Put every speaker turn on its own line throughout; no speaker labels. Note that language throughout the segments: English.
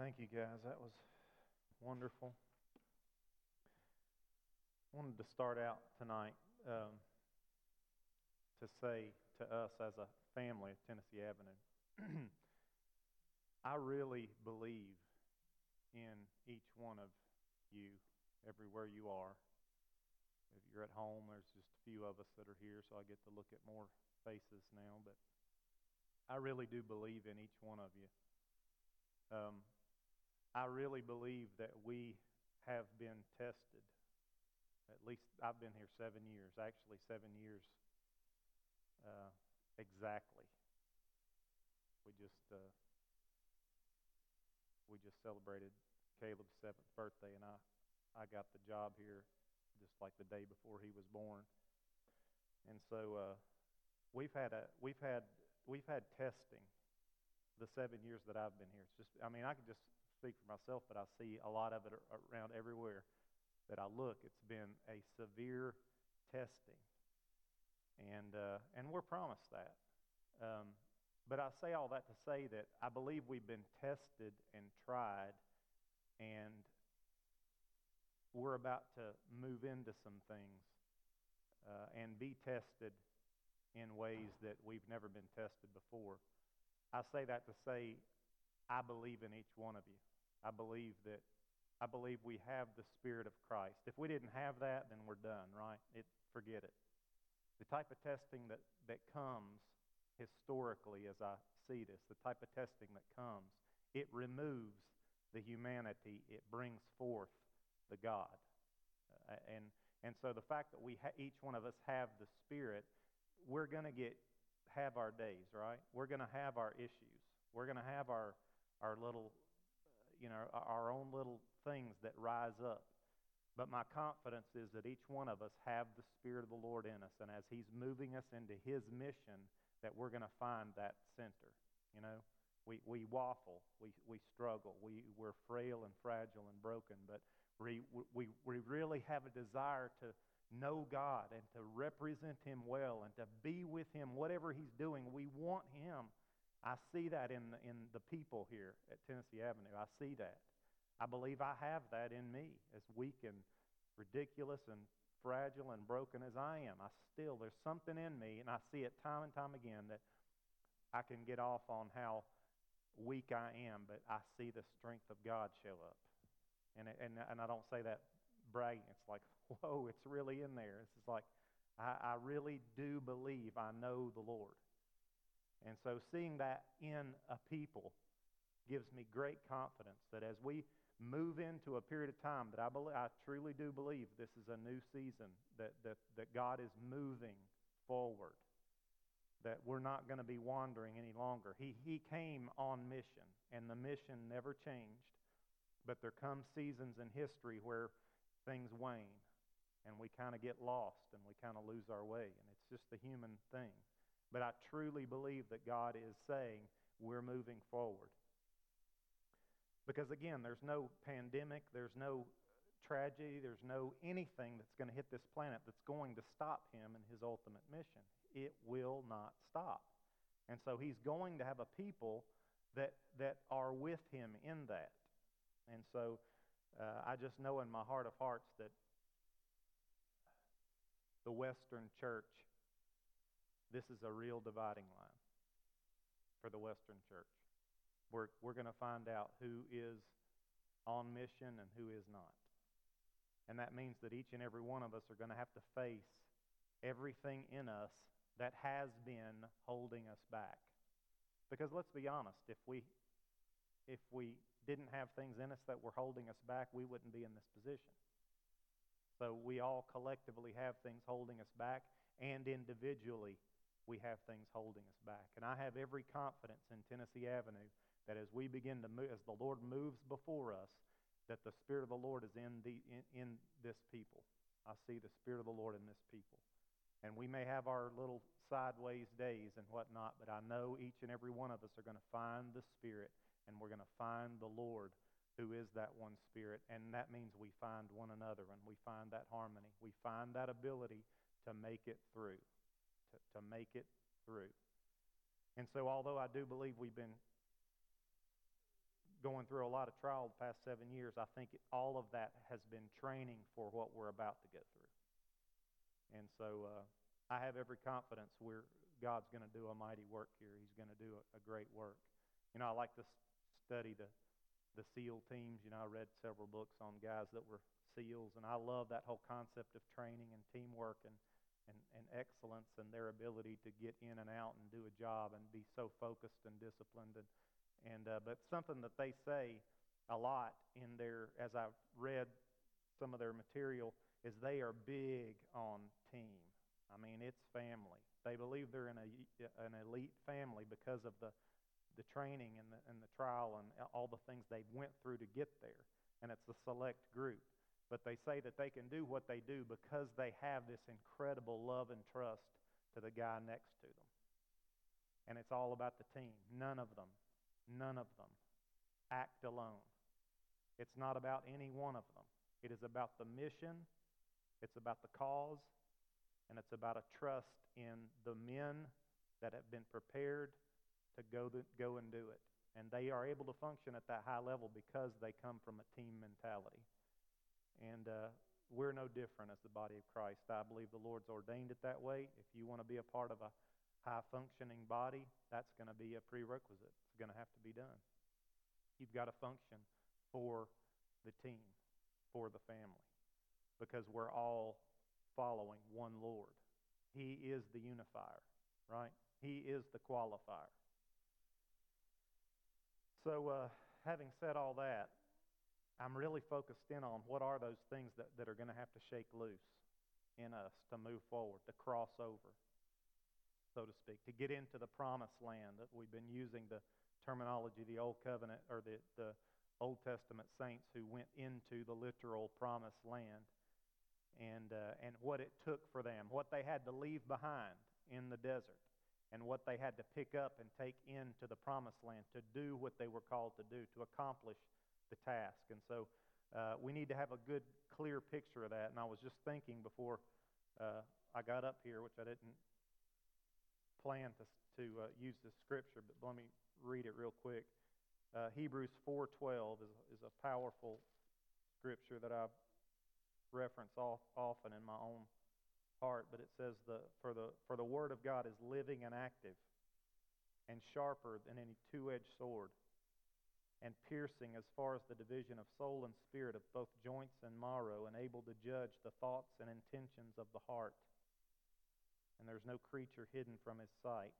Thank you, guys. That was wonderful. I wanted to start out tonight um, to say to us as a family of Tennessee Avenue, I really believe in each one of you, everywhere you are. If you're at home, there's just a few of us that are here, so I get to look at more faces now, but I really do believe in each one of you. Um, I really believe that we have been tested. At least I've been here seven years, actually, seven years uh, exactly. We just uh, we just celebrated Caleb's seventh birthday, and I I got the job here just like the day before he was born, and so uh, we've had a we've had we've had testing the seven years that I've been here. It's just I mean I could just speak for myself, but I see a lot of it around everywhere that I look. It's been a severe testing, and uh, and we're promised that. Um, but I say all that to say that I believe we've been tested and tried, and we're about to move into some things uh, and be tested in ways that we've never been tested before. I say that to say I believe in each one of you. I believe that I believe we have the Spirit of Christ. If we didn't have that, then we're done, right? It, forget it. The type of testing that, that comes historically, as I see this, the type of testing that comes, it removes the humanity, it brings forth the God. Uh, and, and so the fact that we ha- each one of us have the Spirit, we're going to get have our days, right? We're going to have our issues. We're going to have our, our little you know, our own little things that rise up. But my confidence is that each one of us have the Spirit of the Lord in us. And as He's moving us into His mission, that we're going to find that center. You know, we, we waffle, we, we struggle, we, we're frail and fragile and broken, but we, we, we really have a desire to know God and to represent Him well and to be with Him, whatever He's doing. We want Him I see that in the, in the people here at Tennessee Avenue. I see that. I believe I have that in me, as weak and ridiculous and fragile and broken as I am. I still, there's something in me, and I see it time and time again that I can get off on how weak I am, but I see the strength of God show up. And, and, and I don't say that bragging. It's like, whoa, it's really in there. It's like, I, I really do believe I know the Lord. And so seeing that in a people gives me great confidence that as we move into a period of time that I, believe, I truly do believe this is a new season, that, that, that God is moving forward, that we're not going to be wandering any longer. He, he came on mission, and the mission never changed. But there come seasons in history where things wane, and we kind of get lost, and we kind of lose our way, and it's just the human thing. But I truly believe that God is saying we're moving forward. Because again, there's no pandemic, there's no tragedy, there's no anything that's going to hit this planet that's going to stop him in his ultimate mission. It will not stop. And so he's going to have a people that, that are with him in that. And so uh, I just know in my heart of hearts that the Western church this is a real dividing line for the Western church. We're, we're going to find out who is on mission and who is not. And that means that each and every one of us are going to have to face everything in us that has been holding us back. Because let's be honest, if we if we didn't have things in us that were holding us back, we wouldn't be in this position. So we all collectively have things holding us back, and individually we have things holding us back. And I have every confidence in Tennessee Avenue that as we begin to move, as the Lord moves before us, that the Spirit of the Lord is in, the, in, in this people. I see the Spirit of the Lord in this people. And we may have our little sideways days and whatnot, but I know each and every one of us are going to find the Spirit and we're going to find the Lord who is that one Spirit. And that means we find one another and we find that harmony. We find that ability to make it through to, to make it through. And so, although I do believe we've been going through a lot of trial the past seven years, I think it, all of that has been training for what we're about to go through. And so uh, I have every confidence we're, God's going to do a mighty work here. He's going to do a, a great work. You know, I like to study the, the SEAL teams. You know, I read several books on guys that were SEALs, and I love that whole concept of training and teamwork and, and, and excellence and their ability to get in and out and do a job and be so focused and disciplined and and uh, but something that they say a lot in their, as I've read some of their material, is they are big on team. I mean, it's family. They believe they're in a, an elite family because of the, the training and the, and the trial and all the things they went through to get there. And it's a select group. But they say that they can do what they do because they have this incredible love and trust to the guy next to them. And it's all about the team. None of them None of them act alone. It's not about any one of them. It is about the mission, it's about the cause, and it's about a trust in the men that have been prepared to go, to, go and do it. And they are able to function at that high level because they come from a team mentality. And uh, we're no different as the body of Christ. I believe the Lord's ordained it that way. If you want to be a part of a high functioning body, that's going to be a prerequisite It's going to have to be done. You've got to function for the team, for the family, because we're all following one Lord. He is the unifier, right? He is the qualifier. So, uh, having said all that, I'm really focused in on what are those things that, that are going to have to shake loose in us to move forward, to cross over, so to speak, to get into the promised land that we've been using the terminology, the Old Covenant or the, the Old Testament saints who went into the literal promised land and, uh, and what it took for them, what they had to leave behind in the desert, and what they had to pick up and take into the promised land to do what they were called to do, to accomplish the task. And so uh, we need to have a good, clear picture of that. And I was just thinking before uh, I got up here, which I didn't plan to, to uh, use this scripture, but let me read it real quick. Uh, Hebrews 4:12 is, is a powerful scripture that I reference off, often in my own heart, but it says the for the for the word of God is living and active and sharper than any two-edged sword and piercing as far as the division of soul and spirit of both joints and marrow and able to judge the thoughts and intentions of the heart and there's no creature hidden from his sight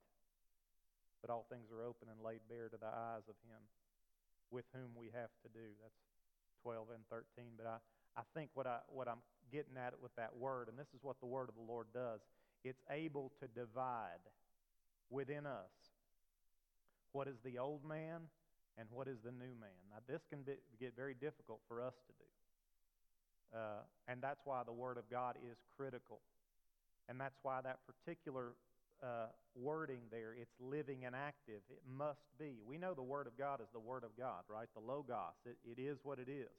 but all things are open and laid bare to the eyes of him with whom we have to do. That's 12 and 13. But I, I think what, I, what I'm getting at with that word, and this is what the word of the Lord does, it's able to divide within us what is the old man and what is the new man. Now, this can be, get very difficult for us to do. Uh, and that's why the Word of God is critical. And that's why that particular uh, wording there. It's living and active. It must be. We know the Word of God is the Word of God, right? The Logos. It, it is what it is.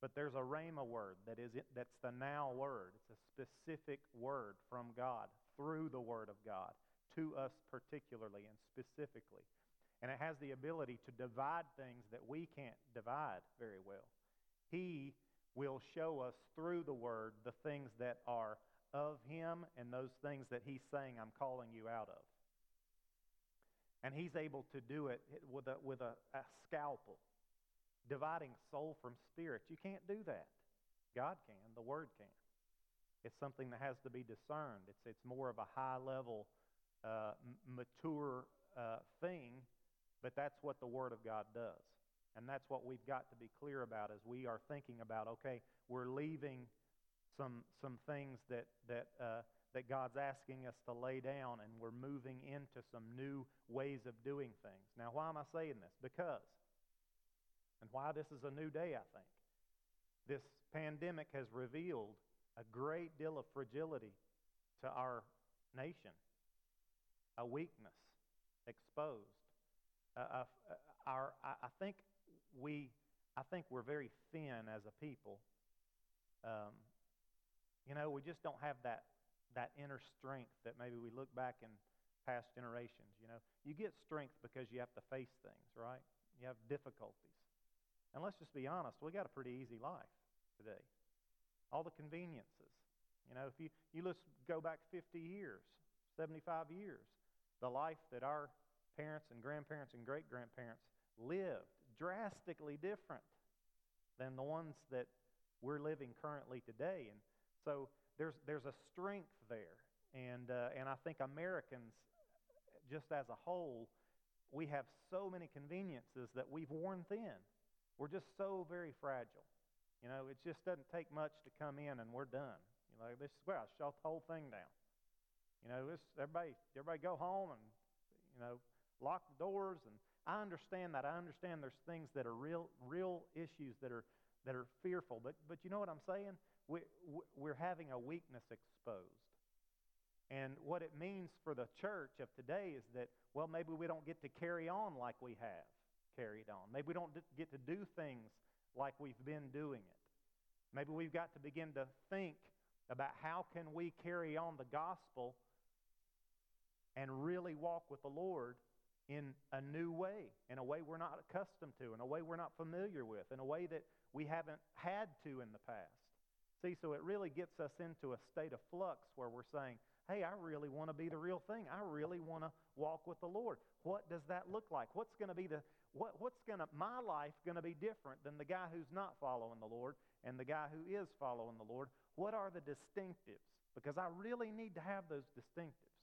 But there's a Rhema word that is it, that's the now word. It's a specific word from God through the Word of God to us particularly and specifically. And it has the ability to divide things that we can't divide very well. He will show us through the Word the things that are of him and those things that he's saying I'm calling you out of. And he's able to do it with a, with a, a scalpel, dividing soul from spirit. You can't do that. God can, the Word can. It's something that has to be discerned. It's, it's more of a high level, uh, mature uh, thing, but that's what the Word of God does. And that's what we've got to be clear about as we are thinking about, okay, we're leaving some, some things that, that, uh, that God's asking us to lay down, and we're moving into some new ways of doing things. Now, why am I saying this? Because, and why this is a new day, I think. This pandemic has revealed a great deal of fragility to our nation, a weakness exposed. Uh, uh, our, I, I think we, I think we're very thin as a people. Um, you know, we just don't have that, that inner strength that maybe we look back in past generations. You know, you get strength because you have to face things, right? you have difficulties. And let's just be honest, we got a pretty easy life today. All the conveniences. You know, if you, you let's go back 50 years, 75 years, the life that our parents and grandparents and great grandparents lived drastically different than the ones that we're living currently today. And so there's, there's a strength there. And, uh, and I think Americans, just as a whole, we have so many conveniences that we've worn thin. We're just so very fragile. You know, it just doesn't take much to come in and we're done. You know, this is where I shut the whole thing down. You know, this, everybody, everybody go home and, you know, lock the doors. And I understand that. I understand there's things that are real, real issues that are, that are fearful. But, but you know what I'm saying? We, we're having a weakness exposed. And what it means for the church of today is that, well, maybe we don't get to carry on like we have carried on. Maybe we don't get to do things like we've been doing it. Maybe we've got to begin to think about how can we carry on the gospel and really walk with the Lord in a new way, in a way we're not accustomed to, in a way we're not familiar with, in a way that we haven't had to in the past. See, so it really gets us into a state of flux where we're saying, hey, I really want to be the real thing. I really want to walk with the Lord. What does that look like? What's going to be the what, what's going to my life going to be different than the guy who's not following the Lord and the guy who is following the Lord? What are the distinctives? Because I really need to have those distinctives.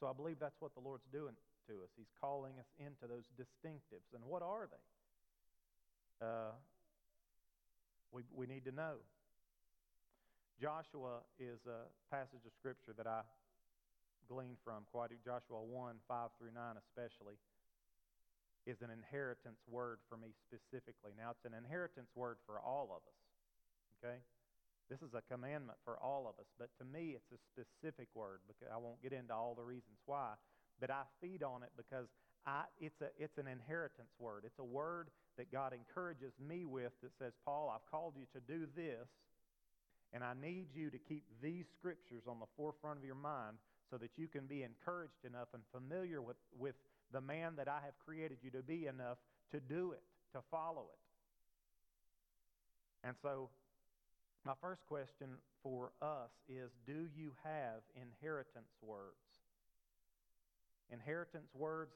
So I believe that's what the Lord's doing to us. He's calling us into those distinctives. And what are they? Uh, we, we need to know. Joshua is a passage of Scripture that I gleaned from quite Joshua 1, 5 through 9 especially, is an inheritance word for me specifically. Now, it's an inheritance word for all of us, okay? This is a commandment for all of us, but to me, it's a specific word because I won't get into all the reasons why, but I feed on it because I, it's, a, it's an inheritance word. It's a word that God encourages me with that says, Paul, I've called you to do this, and I need you to keep these scriptures on the forefront of your mind so that you can be encouraged enough and familiar with, with the man that I have created you to be enough to do it, to follow it. And so, my first question for us is Do you have inheritance words? Inheritance words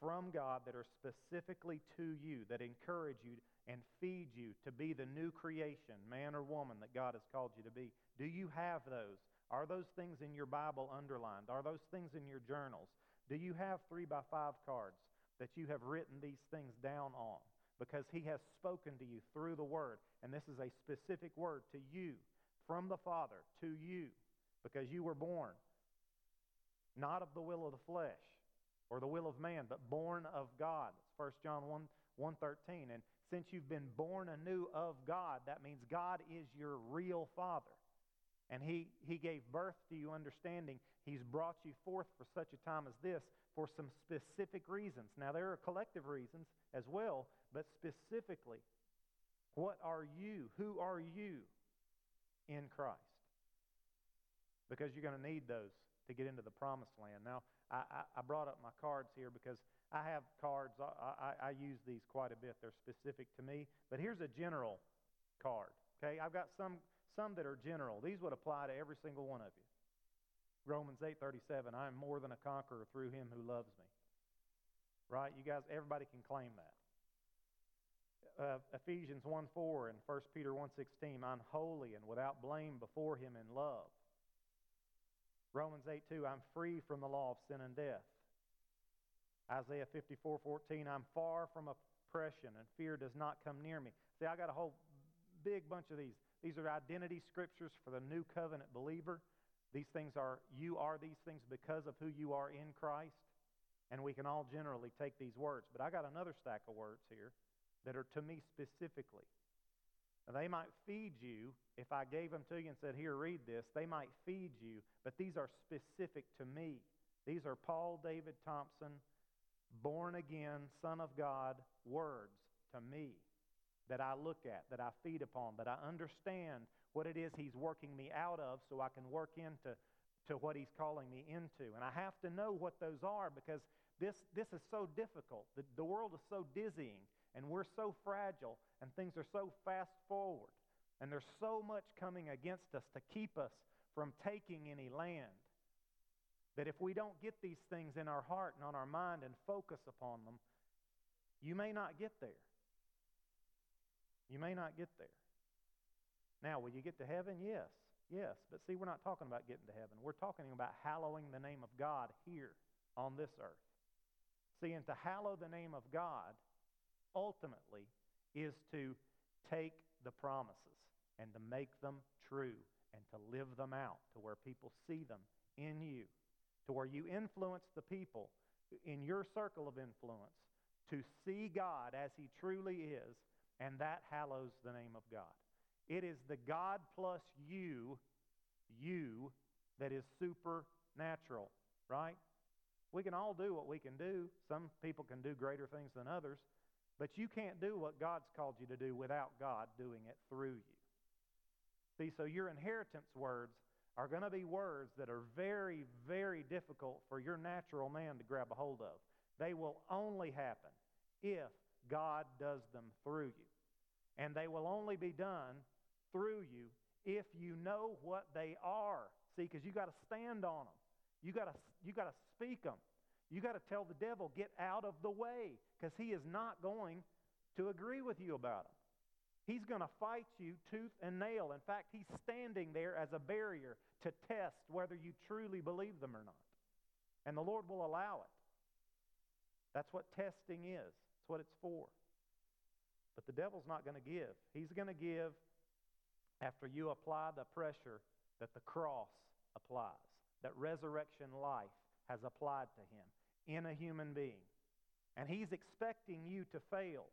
from God that are specifically to you, that encourage you and feed you to be the new creation, man or woman, that God has called you to be. Do you have those? Are those things in your Bible underlined? Are those things in your journals? Do you have three by five cards that you have written these things down on? Because He has spoken to you through the Word. And this is a specific word to you, from the Father to you, because you were born not of the will of the flesh or the will of man, but born of God. That's 1 John 1, 113. And since you've been born anew of God, that means God is your real Father. And he, he gave birth to you understanding. He's brought you forth for such a time as this for some specific reasons. Now, there are collective reasons as well, but specifically, what are you? Who are you in Christ? Because you're going to need those to get into the promised land. Now, I, I, brought up my cards here because I have cards. I, I, I use these quite a bit. They're specific to me. But here's a general card. Okay, I've got some some that are general. These would apply to every single one of you. Romans 8:37. I am more than a conqueror through Him who loves me. Right? You guys, everybody can claim that. Uh, Ephesians 1:4 and 1 Peter 1:16. I'm holy and without blame before Him in love. Romans 8:2. I'm free from the law of sin and death. Isaiah 54, 14, I'm far from oppression and fear does not come near me. See, I got a whole big bunch of these. These are identity scriptures for the new covenant believer. These things are, you are these things because of who you are in Christ. And we can all generally take these words. But I got another stack of words here that are to me specifically. They might feed you if I gave them to you and said, Here, read this. They might feed you, but these are specific to me. These are Paul David Thompson born again, Son of God words to me that I look at, that I feed upon, that I understand what it is He's working me out of so I can work into to what He's calling me into. And I have to know what those are because this, this is so difficult. The, the world is so dizzying, and we're so fragile, and things are so fast forward. And there's so much coming against us to keep us from taking any land that if we don't get these things in our heart and on our mind and focus upon them, you may not get there. You may not get there. Now, will you get to heaven? Yes. Yes. But see, we're not talking about getting to heaven. We're talking about hallowing the name of God here on this earth. See, and to hallow the name of God ultimately is to take the promises and to make them true and to live them out to where people see them in you, to where you influence the people in your circle of influence to see God as He truly is, and that hallows the name of God. It is the God plus you, you, that is supernatural, right? We can all do what we can do. Some people can do greater things than others, but you can't do what God's called you to do without God doing it through you. See, so your inheritance words are going to be words that are very, very difficult for your natural man to grab a hold of. They will only happen if God does them through you. And they will only be done through you if you know what they are. See, because you got to stand on them. You got to you got to speak them. You got to tell the devil, get out of the way, because he is not going to agree with you about them. He's going to fight you tooth and nail. In fact, he's standing there as a barrier to test whether you truly believe them or not. And the Lord will allow it. That's what testing is. That's what it's for. But the devil's not going to give. He's going to give after you apply the pressure that the cross applies, that resurrection life has applied to him in a human being. And he's expecting you to fail.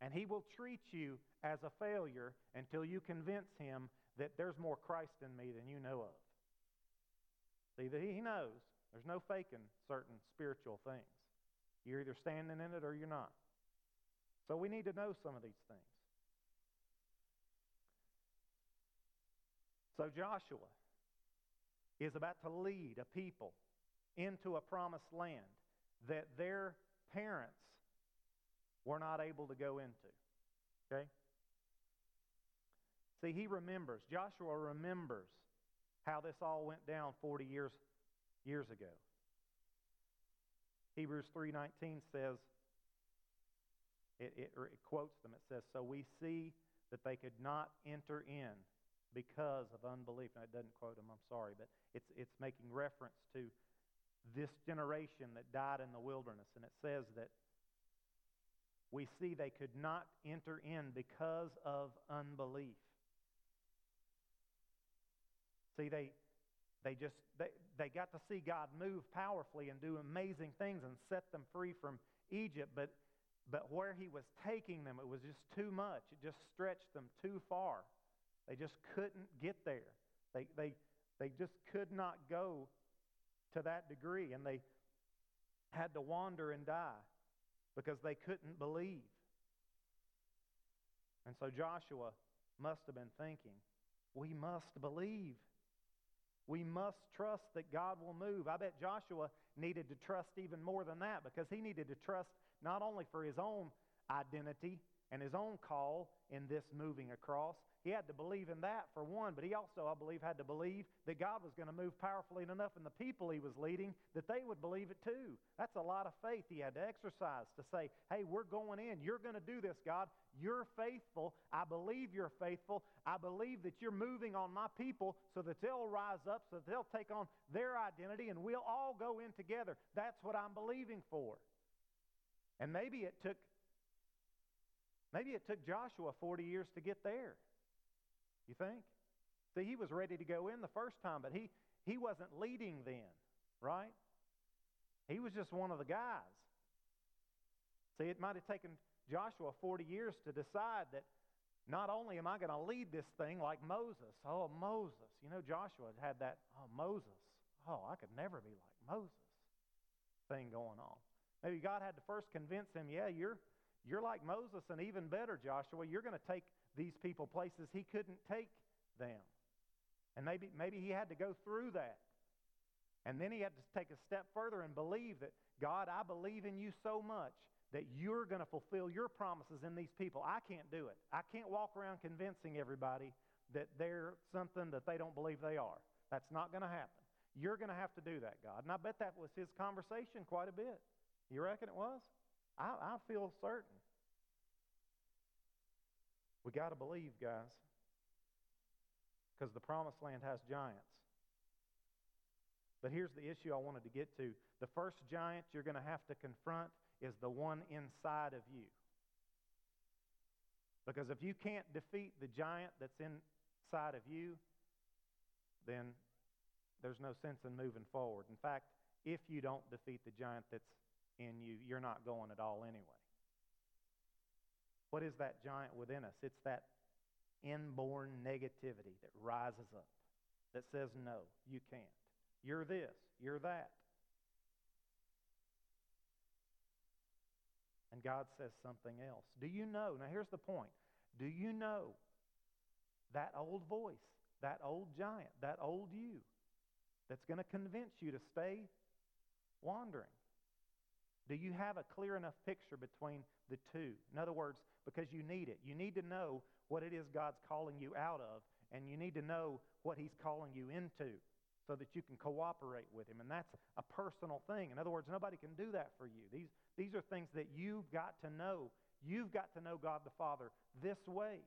And he will treat you as a failure until you convince him that there's more Christ in me than you know of. See, that he knows there's no faking certain spiritual things. You're either standing in it or you're not. So we need to know some of these things. So Joshua is about to lead a people into a promised land that their parents were not able to go into. Okay? See, he remembers, Joshua remembers how this all went down 40 years, years ago. Hebrews 3.19 says, it, it, it quotes them, it says, So we see that they could not enter in because of unbelief. Now, it doesn't quote them, I'm sorry, but it's, it's making reference to this generation that died in the wilderness. And it says that we see they could not enter in because of unbelief. See, they, they just they, they got to see God move powerfully and do amazing things and set them free from Egypt, but but where he was taking them, it was just too much. It just stretched them too far. They just couldn't get there. They, they, they just could not go to that degree, and they had to wander and die because they couldn't believe. And so Joshua must have been thinking, we must believe. We must trust that God will move. I bet Joshua needed to trust even more than that because he needed to trust not only for his own identity and his own call in this moving across, he had to believe in that for one, but he also, I believe, had to believe that God was going to move powerfully enough in the people he was leading that they would believe it too. That's a lot of faith he had to exercise to say, hey, we're going in. You're going to do this, God. You're faithful. I believe you're faithful. I believe that you're moving on my people so that they'll rise up, so that they'll take on their identity, and we'll all go in together. That's what I'm believing for. And maybe it took maybe it took Joshua 40 years to get there. You think? See, he was ready to go in the first time, but he, he wasn't leading then, right? He was just one of the guys. See, it might have taken Joshua 40 years to decide that not only am I going to lead this thing like Moses, oh, Moses. You know, Joshua had that, oh, Moses. Oh, I could never be like Moses thing going on. Maybe God had to first convince him, yeah, you're, you're like Moses, and even better, Joshua, you're going to take these people places he couldn't take them. And maybe, maybe he had to go through that. And then he had to take a step further and believe that, God, I believe in you so much that you're going to fulfill your promises in these people. I can't do it. I can't walk around convincing everybody that they're something that they don't believe they are. That's not going to happen. You're going to have to do that, God. And I bet that was his conversation quite a bit. You reckon it was? I, I feel certain. We got to believe, guys, because the promised land has giants. But here's the issue I wanted to get to. The first giant you're going to have to confront is the one inside of you. Because if you can't defeat the giant that's inside of you, then there's no sense in moving forward. In fact, if you don't defeat the giant that's in you, you're not going at all anyway. What is that giant within us? It's that inborn negativity that rises up, that says, no, you can't. You're this, you're that. And God says something else. Do you know? Now, here's the point. Do you know that old voice, that old giant, that old you that's going to convince you to stay wandering? Do you have a clear enough picture between the two? In other words, because you need it. You need to know what it is God's calling you out of, and you need to know what He's calling you into so that you can cooperate with Him. And that's a personal thing. In other words, nobody can do that for you. These, these are things that you've got to know. You've got to know God the Father this way.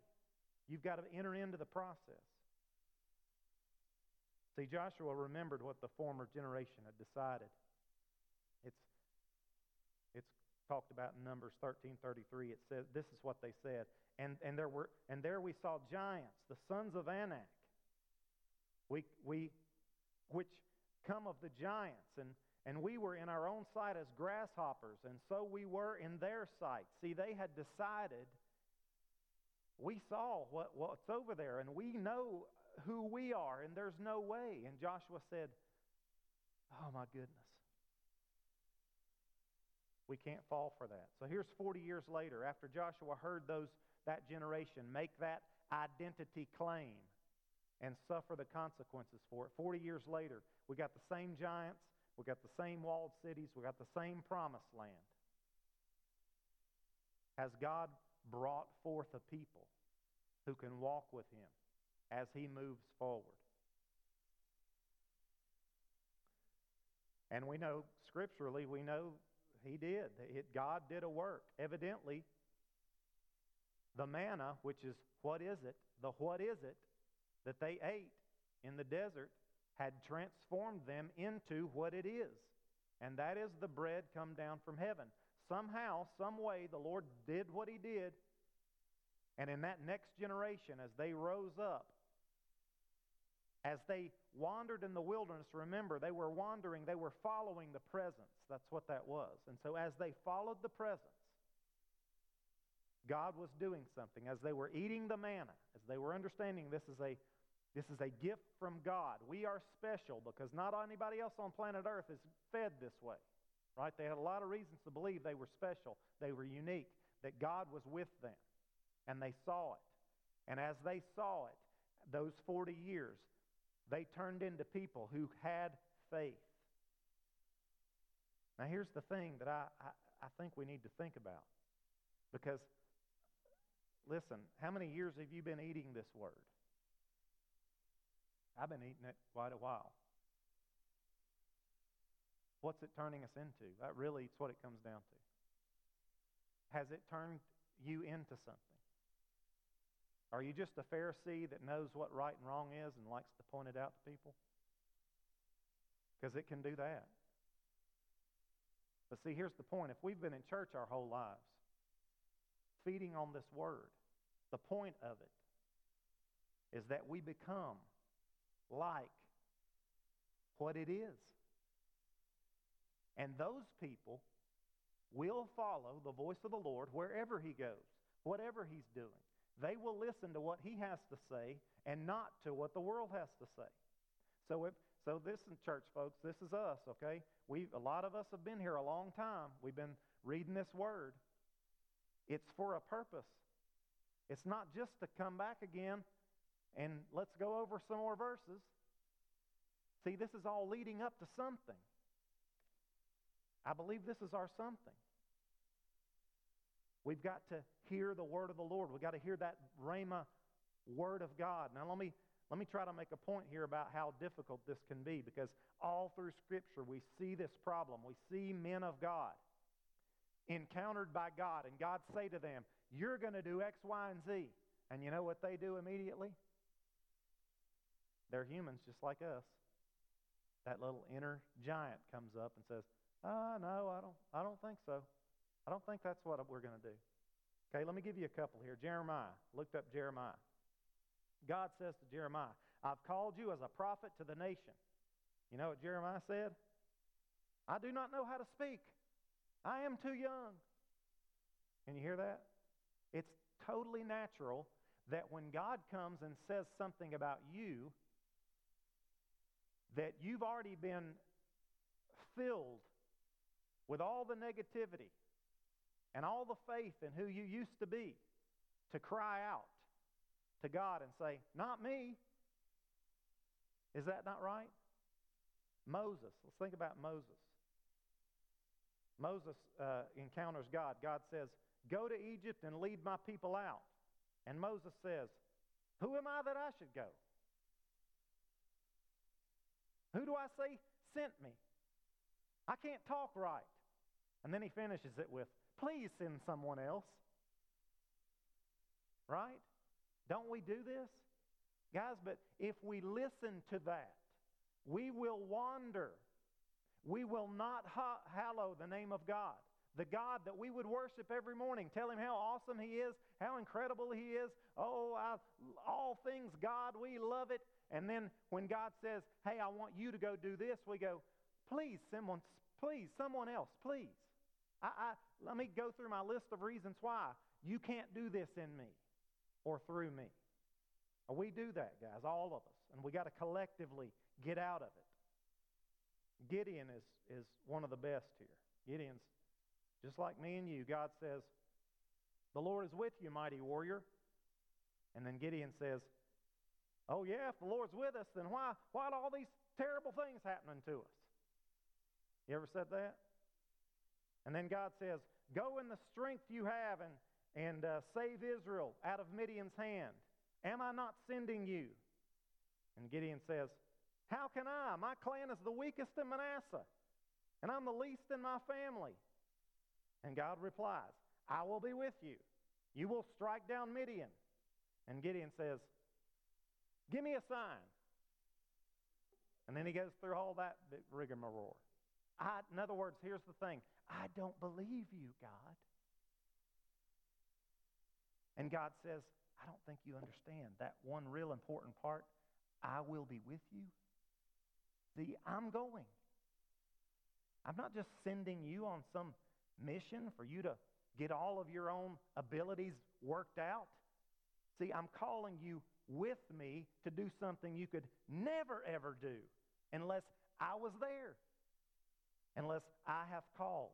You've got to enter into the process. See, Joshua remembered what the former generation had decided. It's, talked about in Numbers 13:33. It says this is what they said. And, and, there were, and there we saw giants, the sons of Anak. We, we which come of the giants. And, and we were in our own sight as grasshoppers, and so we were in their sight. See, they had decided, we saw what, what's over there, and we know who we are, and there's no way. And Joshua said, Oh, my goodness. We can't fall for that. So here's 40 years later, after Joshua heard those, that generation make that identity claim and suffer the consequences for it. 40 years later, we got the same giants, we got the same walled cities, we got the same promised land. Has God brought forth a people who can walk with him as he moves forward? And we know scripturally, we know he did. It, God did a work. Evidently, the manna, which is what is it, the what is it, that they ate in the desert had transformed them into what it is. And that is the bread come down from heaven. Somehow, some way, the Lord did what he did. And in that next generation, as they rose up, as they wandered in the wilderness, remember, they were wandering, they were following the presence. That's what that was. And so, as they followed the presence, God was doing something. As they were eating the manna, as they were understanding this is a this is a gift from God. We are special because not anybody else on planet Earth is fed this way. Right? They had a lot of reasons to believe they were special, they were unique, that God was with them. And they saw it. And as they saw it, those 40 years, they turned into people who had faith. Now, here's the thing that I, I, I think we need to think about. Because, listen, how many years have you been eating this word? I've been eating it quite a while. What's it turning us into? That really is what it comes down to. Has it turned you into something? Are you just a Pharisee that knows what right and wrong is and likes to point it out to people? Because it can do that. But see, here's the point. If we've been in church our whole lives, feeding on this word, the point of it is that we become like what it is. And those people will follow the voice of the Lord wherever he goes, whatever he's doing. They will listen to what he has to say and not to what the world has to say. So if so this church folks, this is us, okay? We a lot of us have been here a long time. We've been reading this word. It's for a purpose. It's not just to come back again and let's go over some more verses. See, this is all leading up to something. I believe this is our something. We've got to hear the word of the Lord. We've got to hear that Rhema word of God. Now, let me, let me try to make a point here about how difficult this can be because all through Scripture we see this problem. We see men of God encountered by God, and God say to them, You're going to do X, Y, and Z. And you know what they do immediately? They're humans just like us. That little inner giant comes up and says, Ah, no, I don't, I don't think so. I don't think that's what we're going to do. Okay, let me give you a couple here. Jeremiah. Looked up Jeremiah. God says to Jeremiah, I've called you as a prophet to the nation. You know what Jeremiah said? I do not know how to speak. I am too young. Can you hear that? It's totally natural that when God comes and says something about you, that you've already been filled with all the negativity and all the faith in who you used to be to cry out to God and say, Not me. Is that not right? Moses. Let's think about Moses. Moses uh, encounters God. God says, Go to Egypt and lead my people out. And Moses says, Who am I that I should go? Who do I say sent me? I can't talk right. And then he finishes it with, Please send someone else. Right? Don't we do this? Guys, but if we listen to that, we will wander. We will not ha- hallow the name of God. The God that we would worship every morning, tell him how awesome he is, how incredible he is. Oh, I, all things God, we love it. And then when God says, hey, I want you to go do this, we go, please, someone, please, someone else, please. I, I, let me go through my list of reasons why you can't do this in me or through me. We do that, guys, all of us, and we got to collectively get out of it. Gideon is, is one of the best here. Gideon's just like me and you. God says, The Lord is with you, mighty warrior. And then Gideon says, Oh, yeah, if the Lord's with us, then why, why are all these terrible things happening to us? You ever said that? And then God says, Go in the strength you have and, and uh, save Israel out of Midian's hand. Am I not sending you? And Gideon says, How can I? My clan is the weakest in Manasseh, and I'm the least in my family. And God replies, I will be with you. You will strike down Midian. And Gideon says, Give me a sign. And then he goes through all that rigmarole. I, in other words, here's the thing I don't believe you, God. And God says, I don't think you understand that one real important part. I will be with you. See, I'm going. I'm not just sending you on some mission for you to get all of your own abilities worked out. See, I'm calling you with me to do something you could never, ever do unless I was there, unless I have called.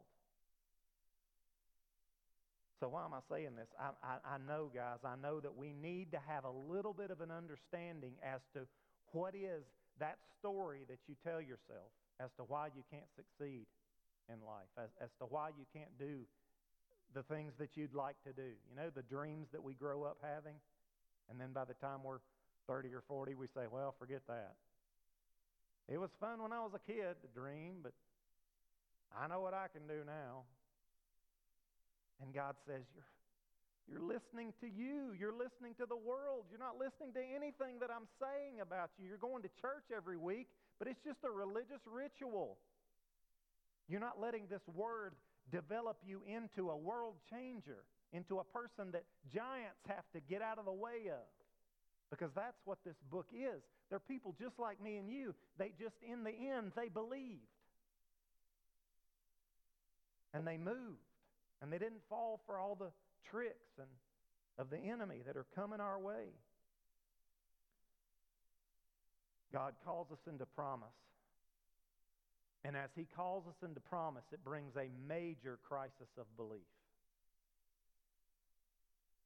So, why am I saying this? I, I, I, know, guys, I know that we need to have a little bit of an understanding as to what is that story that you tell yourself as to why you can't succeed in life, as, as to why you can't do the things that you'd like to do. You know, the dreams that we grow up having, and then by the time we're 30 or 40, we say, well, forget that. It was fun when I was a kid to dream, but I know what I can do now. And God says, You're, you're listening to you. You're listening to the world. You're not listening to anything that I'm saying about you. You're going to church every week, but it's just a religious ritual. You're not letting this word develop you into a world changer, into a person that giants have to get out of the way of. Because that's what this book is. They're people just like me and you. They just, in the end, they believed. And they moved. And they didn't fall for all the tricks and of the enemy that are coming our way. God calls us into promise. And as he calls us into promise, it brings a major crisis of belief.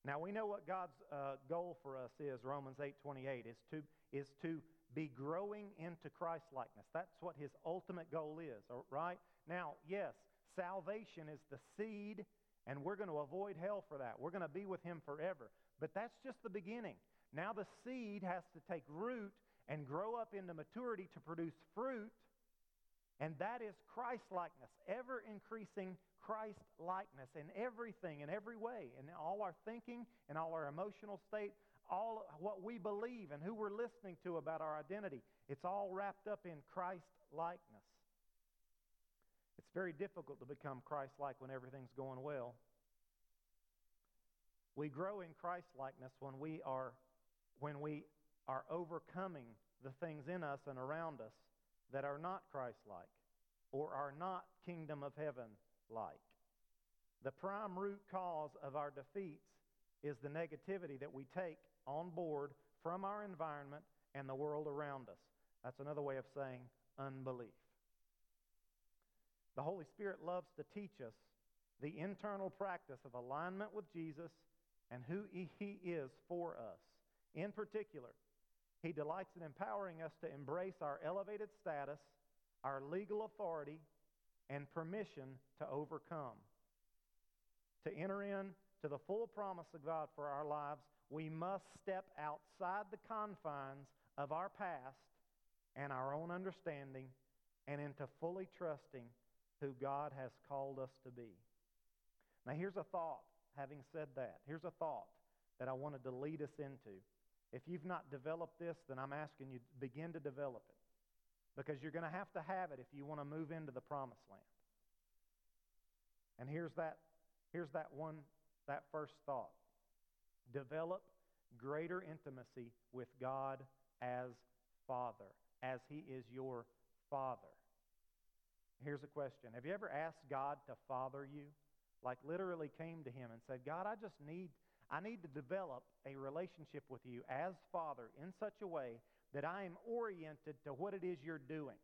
Now we know what God's uh, goal for us is. Romans 8:28 is to is to be growing into Christ likeness. That's what his ultimate goal is, right? Now, yes, salvation is the seed, and we're going to avoid hell for that. We're going to be with him forever. But that's just the beginning. Now the seed has to take root and grow up into maturity to produce fruit, and that is Christ likeness, ever increasing Christ likeness in everything, in every way, in all our thinking, in all our emotional state, all what we believe and who we're listening to about our identity. It's all wrapped up in Christ likeness. It's very difficult to become Christ like when everything's going well. We grow in Christ likeness when we are when we are overcoming the things in us and around us that are not Christ like or are not kingdom of heaven like. The prime root cause of our defeats is the negativity that we take on board from our environment and the world around us. That's another way of saying unbelief. The Holy Spirit loves to teach us the internal practice of alignment with Jesus and who He is for us. In particular, He delights in empowering us to embrace our elevated status, our legal authority, and permission to overcome. To enter in to the full promise of God for our lives, we must step outside the confines of our past and our own understanding and into fully trusting who God has called us to be. Now, here's a thought, having said that. Here's a thought that I wanted to lead us into. If you've not developed this, then I'm asking you to begin to develop it. Because you're going to have to have it if you want to move into the promised land. And here's that, here's that one, that first thought. Develop greater intimacy with God as Father, as He is your Father. Here's a question Have you ever asked God to father you? Like literally came to Him and said, God, I just need, I need to develop a relationship with you as Father in such a way that I am oriented to what it is you're doing.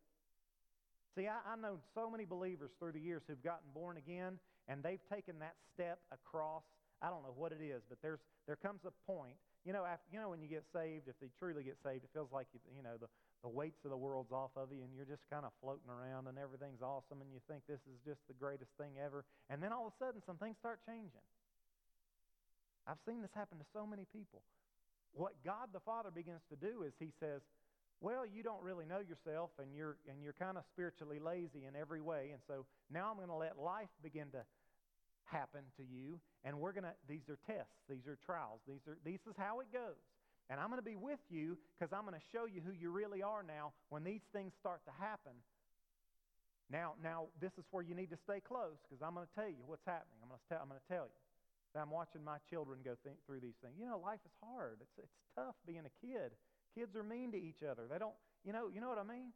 See, I, I know so many believers through the years who've gotten born again and they've taken that step across. I don't know what it is, but there's, there comes a point you know, after, you know, when you get saved, if they truly get saved, it feels like you, you know the, the weights of the world's off of you, and you're just kind of floating around, and everything's awesome, and you think this is just the greatest thing ever, and then all of a sudden, some things start changing. I've seen this happen to so many people. What God the Father begins to do is He says, "Well, you don't really know yourself, and you're and you're kind of spiritually lazy in every way, and so now I'm going to let life begin to happen to you and we're going to these are tests these are trials these are this is how it goes and i'm going to be with you because i'm going to show you who you really are now when these things start to happen. Now now this is where you need to stay close because i'm going to tell you what's happening. I'm going to tell i'm going to tell you. I'm watching my children go think through these things. You know life is hard. It's it's tough being a kid. Kids are mean to each other. They don't you know you know what i mean?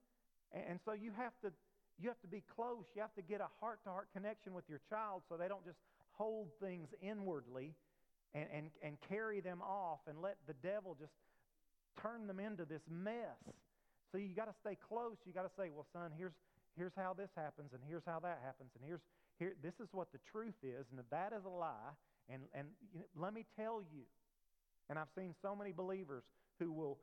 And, and so you have to you have to be close. You have to get a heart to heart connection with your child so they don't just hold things inwardly and, and, and carry them off and let the devil just turn them into this mess. So you got to stay close. You got to say, well, son, here's, here's how this happens, and here's how that happens, and here's, here, this is what the truth is, and if that is a lie, and, and you know, let me tell you, and I've seen so many believers who will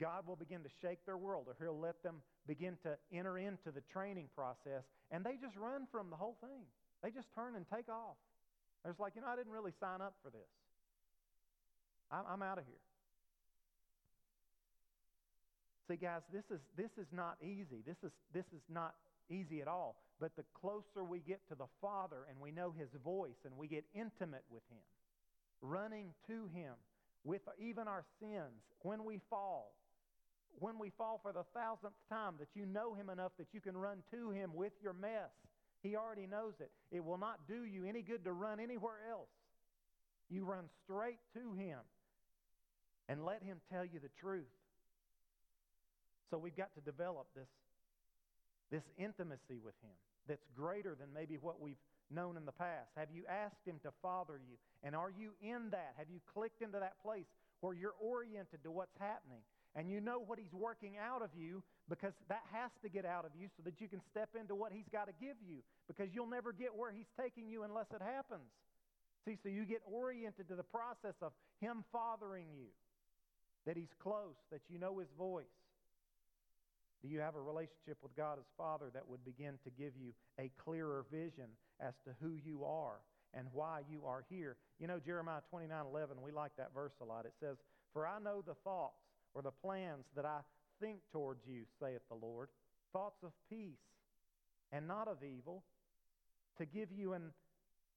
God will begin to shake their world, or He'll let them begin to enter into the training process, and they just run from the whole thing. They just turn and take off. They're like, you know, I didn't really sign up for this. I'm, I'm out of here. See, guys, this is, this is not easy. This is, this is not easy at all. But the closer we get to the Father and we know His voice and we get intimate with Him, running to Him with even our sins, when we fall, when we fall for the thousandth time, that you know Him enough that you can run to Him with your mess. He already knows it. It will not do you any good to run anywhere else. You run straight to Him and let Him tell you the truth. So we've got to develop this, this intimacy with Him that's greater than maybe what we've known in the past. Have you asked Him to father you? And are you in that? Have you clicked into that place where you're oriented to what's happening? And you know what He's working out of you because that has to get out of you so that you can step into what He's got to give you because you'll never get where He's taking you unless it happens. See, so you get oriented to the process of Him fathering you, that He's close, that you know His voice. Do you have a relationship with God as Father that would begin to give you a clearer vision as to who you are and why you are here? You know, Jeremiah 29 11, we like that verse a lot. It says, For I know the thoughts or the plans that I think towards you, saith the Lord, thoughts of peace and not of evil, to give you an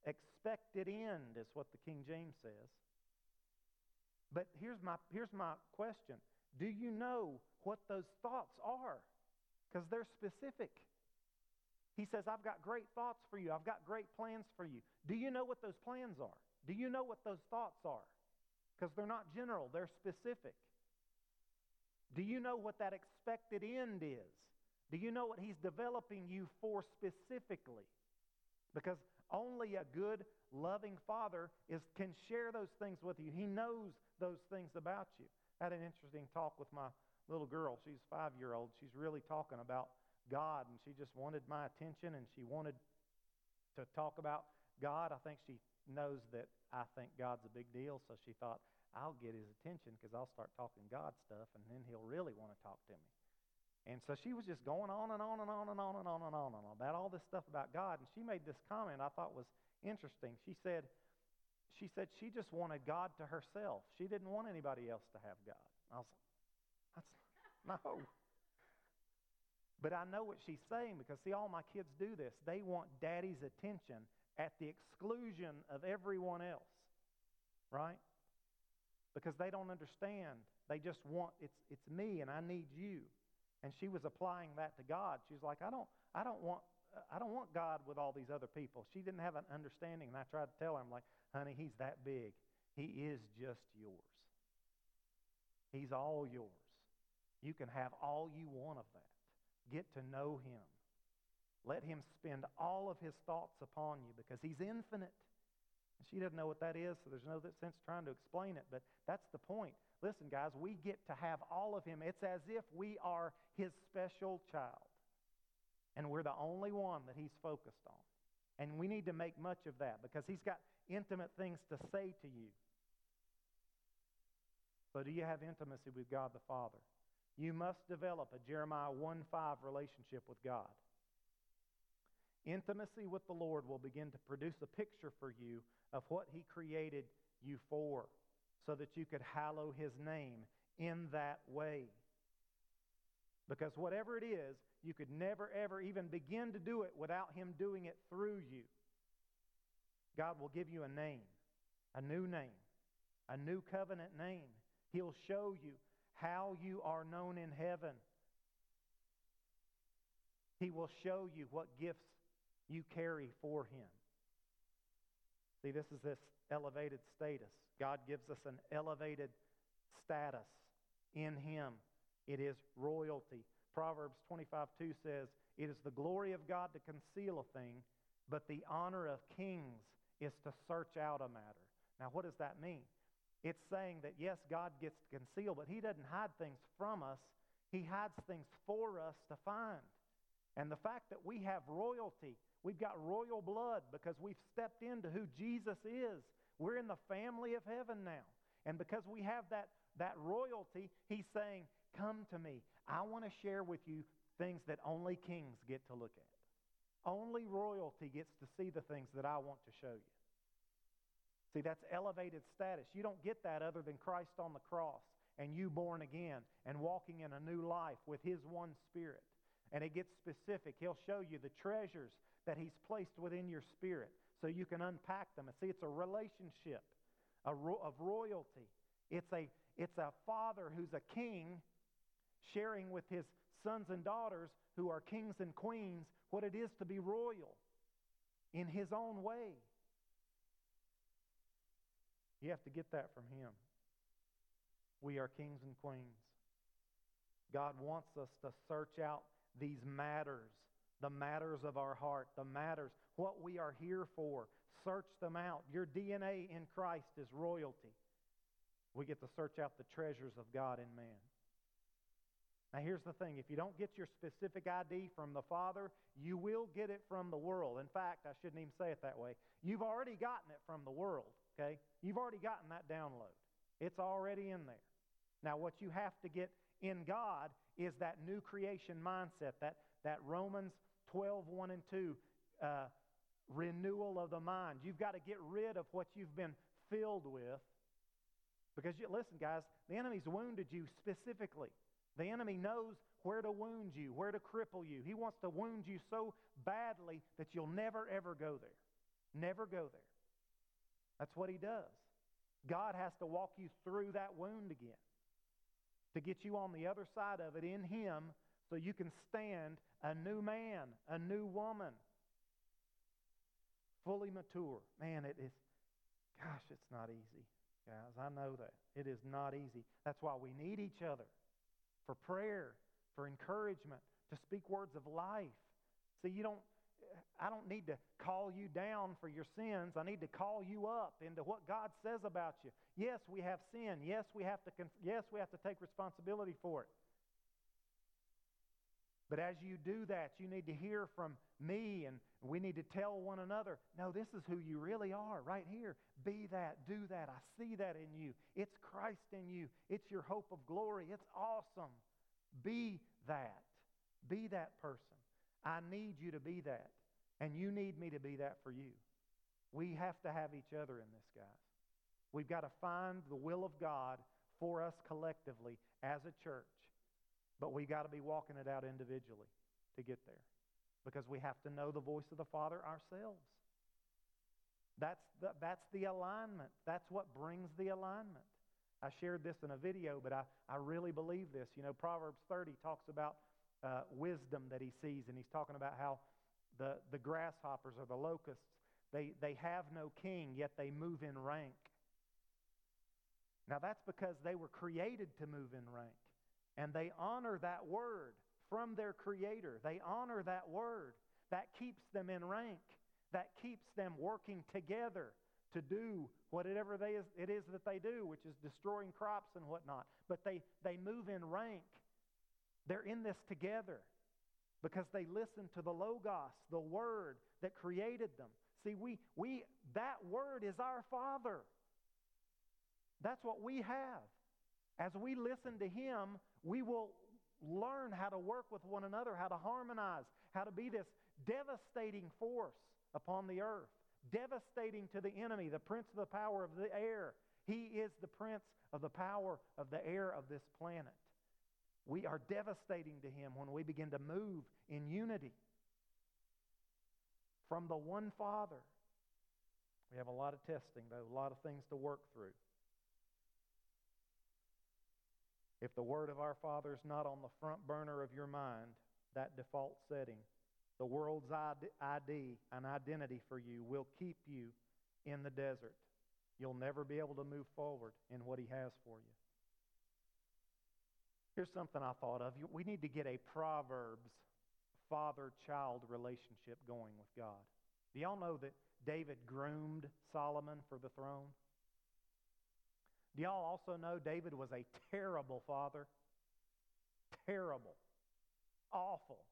expected end, is what the King James says. But here's my, here's my question Do you know what those thoughts are? Because they're specific. He says, I've got great thoughts for you. I've got great plans for you. Do you know what those plans are? Do you know what those thoughts are? Because they're not general, they're specific. Do you know what that expected end is? Do you know what He's developing you for specifically? Because only a good, loving Father is, can share those things with you. He knows those things about you. I had an interesting talk with my little girl. She's five year old. She's really talking about God, and she just wanted my attention, and she wanted to talk about God. I think she knows that I think God's a big deal, so she thought, I'll get his attention because I'll start talking God stuff, and then he'll really want to talk to me. And so she was just going on and on and on and on and on and on and on about all this stuff about God. And she made this comment I thought was interesting. She said, she said she just wanted God to herself. She didn't want anybody else to have God. I was like, that's no. But I know what she's saying because see, all my kids do this. They want daddy's attention at the exclusion of everyone else. Right? because they don't understand. They just want it's it's me and I need you. And she was applying that to God. She was like, I don't I don't want I don't want God with all these other people. She didn't have an understanding, and I tried to tell her, I'm like, honey, he's that big. He is just yours. He's all yours. You can have all you want of that. Get to know him. Let him spend all of his thoughts upon you because he's infinite. She doesn't know what that is, so there's no sense trying to explain it, but that's the point. Listen, guys, we get to have all of Him. It's as if we are His special child, and we're the only one that He's focused on. And we need to make much of that because He's got intimate things to say to you. So, do you have intimacy with God the Father? You must develop a Jeremiah 1 5 relationship with God. Intimacy with the Lord will begin to produce a picture for you of what He created you for so that you could hallow His name in that way. Because whatever it is, you could never, ever even begin to do it without Him doing it through you. God will give you a name, a new name, a new covenant name. He'll show you how you are known in heaven. He will show you what gifts you carry for Him. See, this is this elevated status. God gives us an elevated status in Him. It is royalty. Proverbs 25 2 says, It is the glory of God to conceal a thing, but the honor of kings is to search out a matter. Now, what does that mean? It's saying that, yes, God gets to conceal, but He doesn't hide things from us, He hides things for us to find. And the fact that we have royalty We've got royal blood because we've stepped into who Jesus is. We're in the family of heaven now. And because we have that, that royalty, he's saying, Come to me. I want to share with you things that only kings get to look at. Only royalty gets to see the things that I want to show you. See, that's elevated status. You don't get that other than Christ on the cross and you born again and walking in a new life with His one Spirit. And it gets specific. He'll show you the treasures that He's placed within your spirit so you can unpack them. And see, it's a relationship of royalty. It's a, it's a father who's a king sharing with his sons and daughters who are kings and queens what it is to be royal in his own way. You have to get that from him. We are kings and queens. God wants us to search out these matters the matters of our heart, the matters, what we are here for. Search them out. Your DNA in Christ is royalty. We get to search out the treasures of God in man. Now, here's the thing if you don't get your specific ID from the Father, you will get it from the world. In fact, I shouldn't even say it that way. You've already gotten it from the world, okay? You've already gotten that download, it's already in there. Now, what you have to get in God is that new creation mindset, that, that Romans 12, 1 and 2 uh, renewal of the mind. You've got to get rid of what you've been filled with. Because, you, listen, guys, the enemy's wounded you specifically. The enemy knows where to wound you, where to cripple you. He wants to wound you so badly that you'll never, ever go there. Never go there. That's what he does. God has to walk you through that wound again to get you on the other side of it in him so you can stand a new man, a new woman, fully mature. Man, it is, gosh, it's not easy, guys. I know that. It is not easy. That's why we need each other for prayer, for encouragement, to speak words of life. See, you don't, I don't need to call you down for your sins. I need to call you up into what God says about you. Yes, we have sin. Yes, we have to yes, we have to take responsibility for it. But as you do that, you need to hear from me and we need to tell one another, no, this is who you really are right here. Be that, do that. I see that in you. It's Christ in you. It's your hope of glory. It's awesome. Be that. Be that person. I need you to be that. And you need me to be that for you. We have to have each other in this, guys. We've got to find the will of God for us collectively as a church. But we've got to be walking it out individually to get there because we have to know the voice of the Father ourselves. That's the, that's the alignment. That's what brings the alignment. I shared this in a video, but I, I really believe this. You know, Proverbs 30 talks about uh, wisdom that he sees, and he's talking about how the, the grasshoppers or the locusts, they, they have no king, yet they move in rank. Now, that's because they were created to move in rank, and they honor that word from their Creator. They honor that word. That keeps them in rank. That keeps them working together to do whatever they is, it is that they do, which is destroying crops and whatnot. But they, they move in rank. They're in this together because they listen to the Logos, the Word that created them. See, we, we, that Word is our Father. That's what we have. As we listen to Him, we will learn how to work with one another, how to harmonize, how to be this devastating force upon the earth, devastating to the enemy, the prince of the power of the air. He is the prince of the power of the air of this planet. We are devastating to him when we begin to move in unity from the one Father. We have a lot of testing, though, a lot of things to work through. If the word of our Father is not on the front burner of your mind, that default setting, the world's ID, an identity for you, will keep you in the desert. You'll never be able to move forward in what He has for you. Here's something I thought of. We need to get a Proverbs father child relationship going with God. Do y'all know that David groomed Solomon for the throne? Do y'all also know David was a terrible father? Terrible. Awful.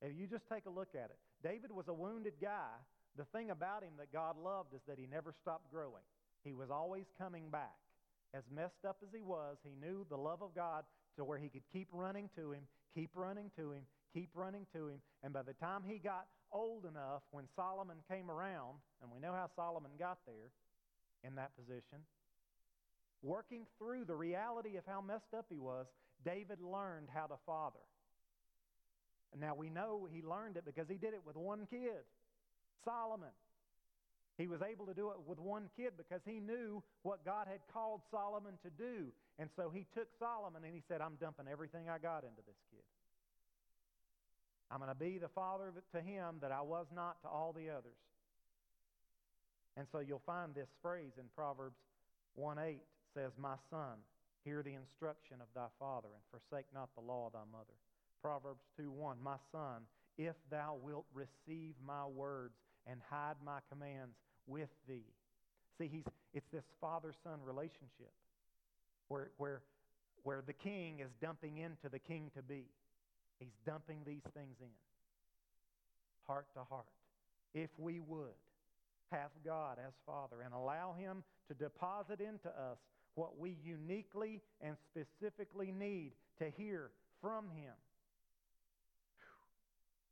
If you just take a look at it, David was a wounded guy. The thing about him that God loved is that he never stopped growing. He was always coming back. As messed up as he was, he knew the love of God to where he could keep running to him, keep running to him, keep running to him. And by the time he got old enough, when Solomon came around, and we know how Solomon got there in that position, working through the reality of how messed up he was, David learned how to father. And now we know he learned it because he did it with one kid, Solomon. He was able to do it with one kid because he knew what God had called Solomon to do. And so he took Solomon and he said, I'm dumping everything I got into this kid. I'm going to be the father to him that I was not to all the others. And so you'll find this phrase in Proverbs 1 8 says, My son, hear the instruction of thy father, and forsake not the law of thy mother. Proverbs 2 1, My son, if thou wilt receive my words and hide my commands with thee. See, he's, it's this father son relationship where, where, where the king is dumping into the king to be. He's dumping these things in, heart to heart. If we would have God as Father and allow Him to deposit into us what we uniquely and specifically need to hear from him.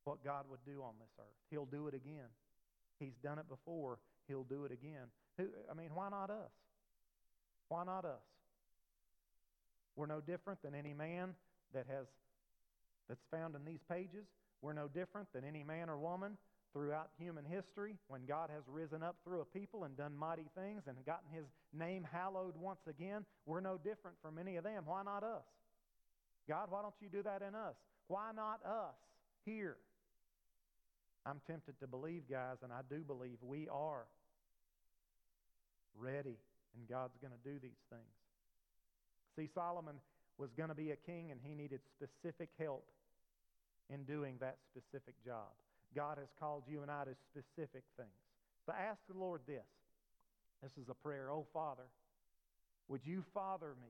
What God would do on this earth. He'll do it again. He's done it before. He'll do it again. Who, I mean, why not us? Why not us? We're no different than any man that has that's found in these pages. We're no different than any man or woman throughout human history when God has risen up through a people and done mighty things and gotten his name hallowed once again. We're no different from any of them. Why not us? God, why don't you do that in us? Why not us here? I'm tempted to believe, guys, and I do believe we are ready and God's going to do these things. See, Solomon was going to be a king and he needed specific help in doing that specific job. God has called you and I to specific things. So ask the Lord this. This is a prayer. Oh, Father, would you father me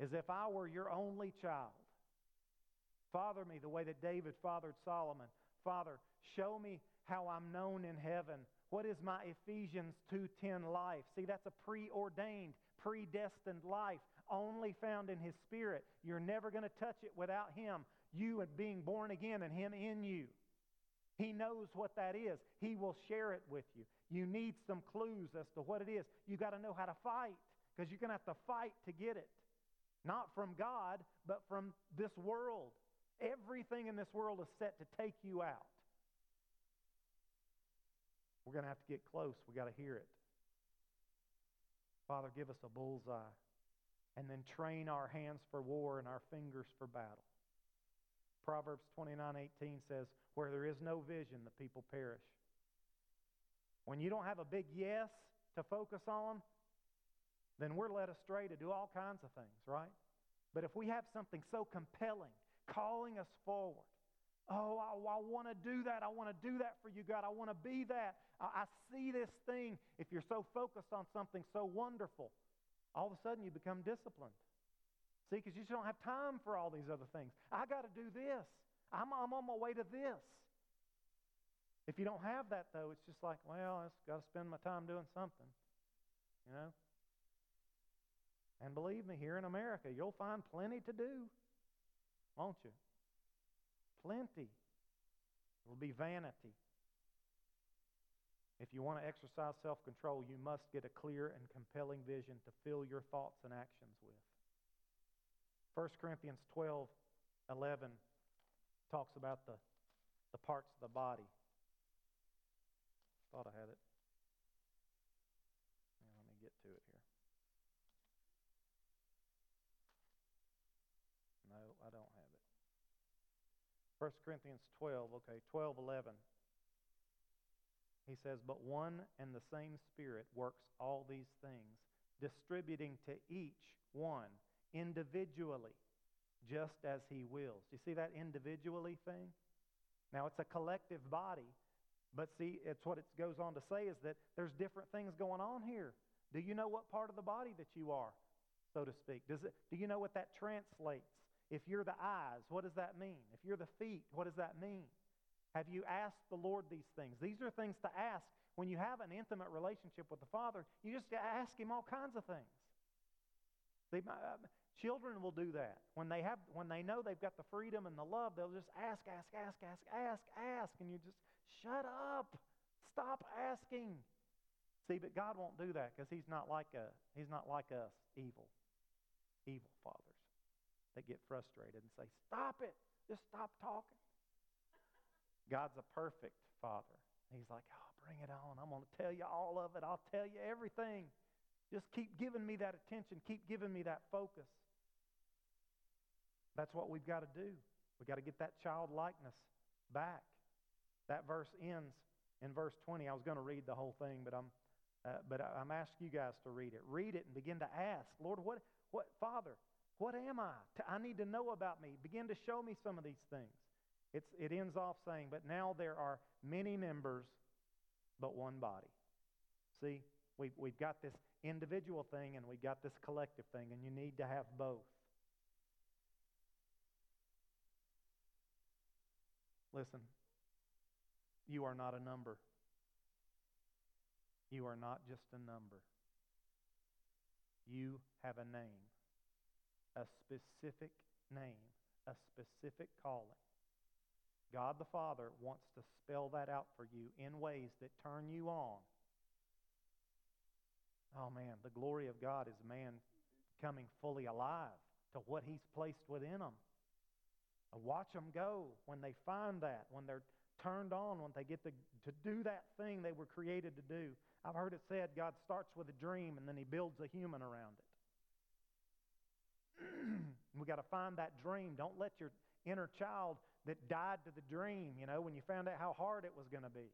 as if I were your only child? Father me the way that David fathered Solomon. Father, show me how I'm known in heaven. What is my Ephesians 2:10 life? See, that's a preordained, predestined life, only found in his spirit. You're never going to touch it without him. You and being born again and him in you. He knows what that is. He will share it with you. You need some clues as to what it is. You got to know how to fight because you're going to have to fight to get it. Not from God, but from this world. Everything in this world is set to take you out. We're going to have to get close. we got to hear it. Father, give us a bullseye and then train our hands for war and our fingers for battle. Proverbs 29:18 says, "Where there is no vision, the people perish." When you don't have a big yes to focus on, then we're led astray to do all kinds of things, right? But if we have something so compelling, calling us forward, oh, I, I want to do that. I want to do that for you, God. I want to be that. I, I see this thing. If you're so focused on something so wonderful, all of a sudden you become disciplined. See, because you just don't have time for all these other things. I got to do this. I'm, I'm on my way to this. If you don't have that, though, it's just like, well, I've got to spend my time doing something, you know? And believe me, here in America, you'll find plenty to do, won't you? Plenty. It will be vanity. If you want to exercise self control, you must get a clear and compelling vision to fill your thoughts and actions with. 1 Corinthians 12 11 talks about the, the parts of the body. Thought I had it. Yeah, let me get to it here. No, I don't have it. 1 Corinthians 12, okay, 12 11. He says, But one and the same Spirit works all these things, distributing to each one individually, just as he wills. You see that individually thing? Now, it's a collective body, but see, it's what it goes on to say is that there's different things going on here. Do you know what part of the body that you are, so to speak? Does it, do you know what that translates? If you're the eyes, what does that mean? If you're the feet, what does that mean? Have you asked the Lord these things? These are things to ask. When you have an intimate relationship with the Father, you just ask Him all kinds of things. See, my, Children will do that. When they have when they know they've got the freedom and the love, they'll just ask, ask, ask, ask, ask, ask, and you just shut up. Stop asking. See, but God won't do that because He's not like a He's not like us, evil, evil fathers that get frustrated and say, Stop it. Just stop talking. God's a perfect father. He's like, Oh, bring it on. I'm going to tell you all of it. I'll tell you everything. Just keep giving me that attention. Keep giving me that focus. That's what we've got to do. We've got to get that childlikeness back. That verse ends in verse 20. I was going to read the whole thing, but I'm, uh, but I'm asking you guys to read it. Read it and begin to ask, Lord, what, what, Father, what am I? I need to know about me. Begin to show me some of these things. It's, it ends off saying, but now there are many members, but one body. See, we've, we've got this individual thing and we've got this collective thing, and you need to have both. Listen, you are not a number. You are not just a number. You have a name, a specific name a specific calling. God the Father wants to spell that out for you in ways that turn you on. Oh man, the glory of God is man coming fully alive to what He's placed within them. Uh, watch them go when they find that, when they're turned on, when they get to, to do that thing they were created to do. I've heard it said God starts with a dream and then He builds a human around it. we got to find that dream. Don't let your inner child that died to the dream, you know, when you found out how hard it was going to be.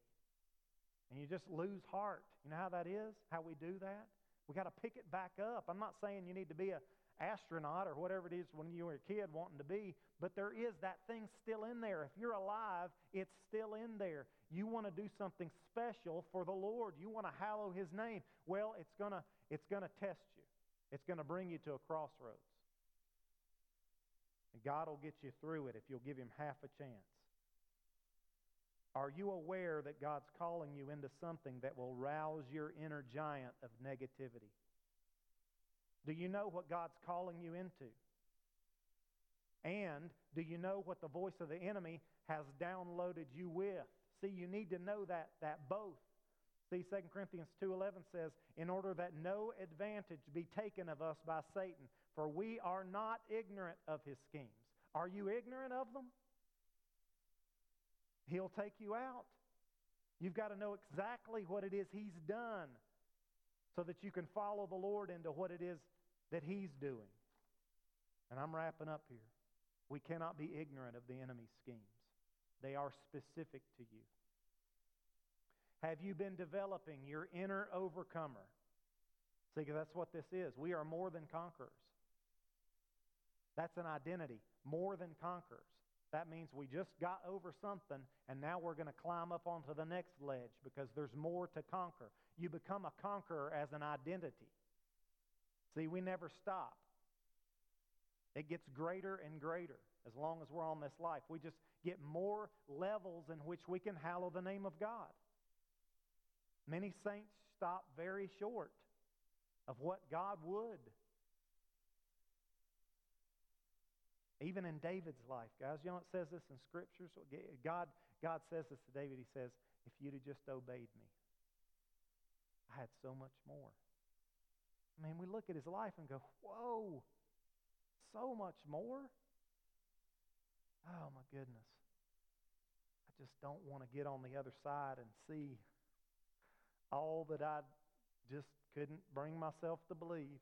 And you just lose heart. You know how that is? How we do that? We got to pick it back up. I'm not saying you need to be a astronaut or whatever it is when you were a kid wanting to be, but there is that thing still in there. If you're alive, it's still in there. You want to do something special for the Lord. You want to hallow his name. Well, it's going to it's going to test you. It's going to bring you to a crossroads. And God will get you through it if you'll give him half a chance. Are you aware that God's calling you into something that will rouse your inner giant of negativity? Do you know what God's calling you into? And do you know what the voice of the enemy has downloaded you with? See, you need to know that, that both. See, 2 Corinthians 2.11 says, In order that no advantage be taken of us by Satan, for we are not ignorant of his schemes. Are you ignorant of them? He'll take you out. You've got to know exactly what it is he's done so that you can follow the Lord into what it is that he's doing. And I'm wrapping up here. We cannot be ignorant of the enemy's schemes. They are specific to you. Have you been developing your inner overcomer? See, that's what this is. We are more than conquerors. That's an identity, more than conquerors. That means we just got over something and now we're going to climb up onto the next ledge because there's more to conquer. You become a conqueror as an identity. See, we never stop. It gets greater and greater as long as we're on this life. We just get more levels in which we can hallow the name of God. Many saints stop very short of what God would. Even in David's life, guys, you know it says this in Scripture. So God, God says this to David. He says, If you'd have just obeyed me, I had so much more. I mean, we look at his life and go, Whoa, so much more? Oh, my goodness. I just don't want to get on the other side and see all that I just couldn't bring myself to believe.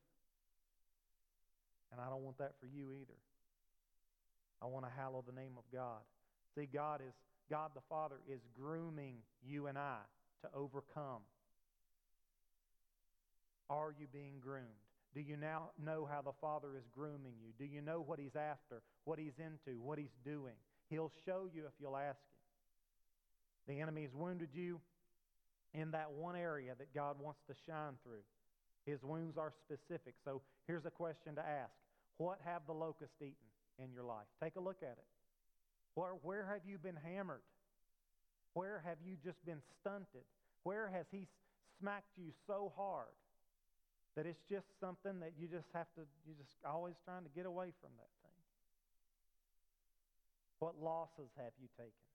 And I don't want that for you either. I want to hallow the name of God. See, God is God the Father is grooming you and I to overcome. Are you being groomed? Do you now know how the Father is grooming you? Do you know what He's after, what He's into, what He's doing? He'll show you if you'll ask Him. The enemy has wounded you in that one area that God wants to shine through. His wounds are specific. So here's a question to ask What have the locusts eaten in your life? Take a look at it. Where, where have you been hammered? Where have you just been stunted? Where has He smacked you so hard that it's just something that you just have to, you're just always trying to get away from that thing. What losses have you taken?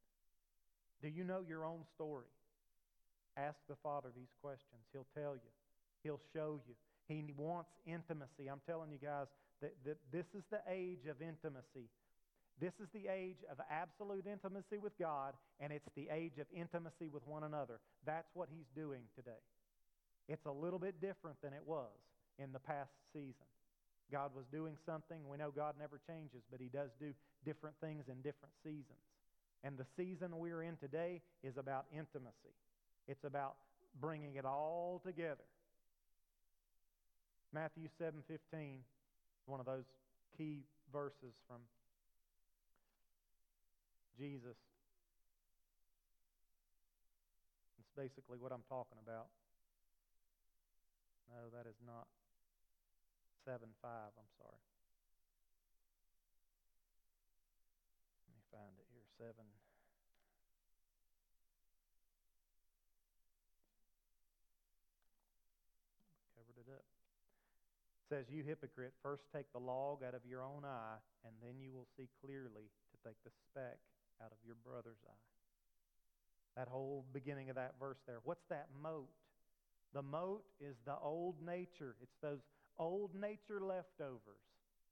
Do you know your own story? Ask the Father these questions. He'll tell you, He'll show you. He wants intimacy. I'm telling you guys that, that this is the age of intimacy. This is the age of absolute intimacy with God, and it's the age of intimacy with one another. That's what He's doing today. It's a little bit different than it was in the past season. God was doing something. We know God never changes, but He does do different things in different seasons. And the season we're in today is about intimacy, it's about bringing it all together. Matthew 7:15 one of those key verses from Jesus. It's basically what I'm talking about. No, that is not 7 5. I'm sorry. Let me find it here. 7. Covered it up. says, You hypocrite, first take the log out of your own eye, and then you will see clearly to take the speck out of your brother's eye. That whole beginning of that verse there. What's that mote? The mote is the old nature. It's those old nature leftovers,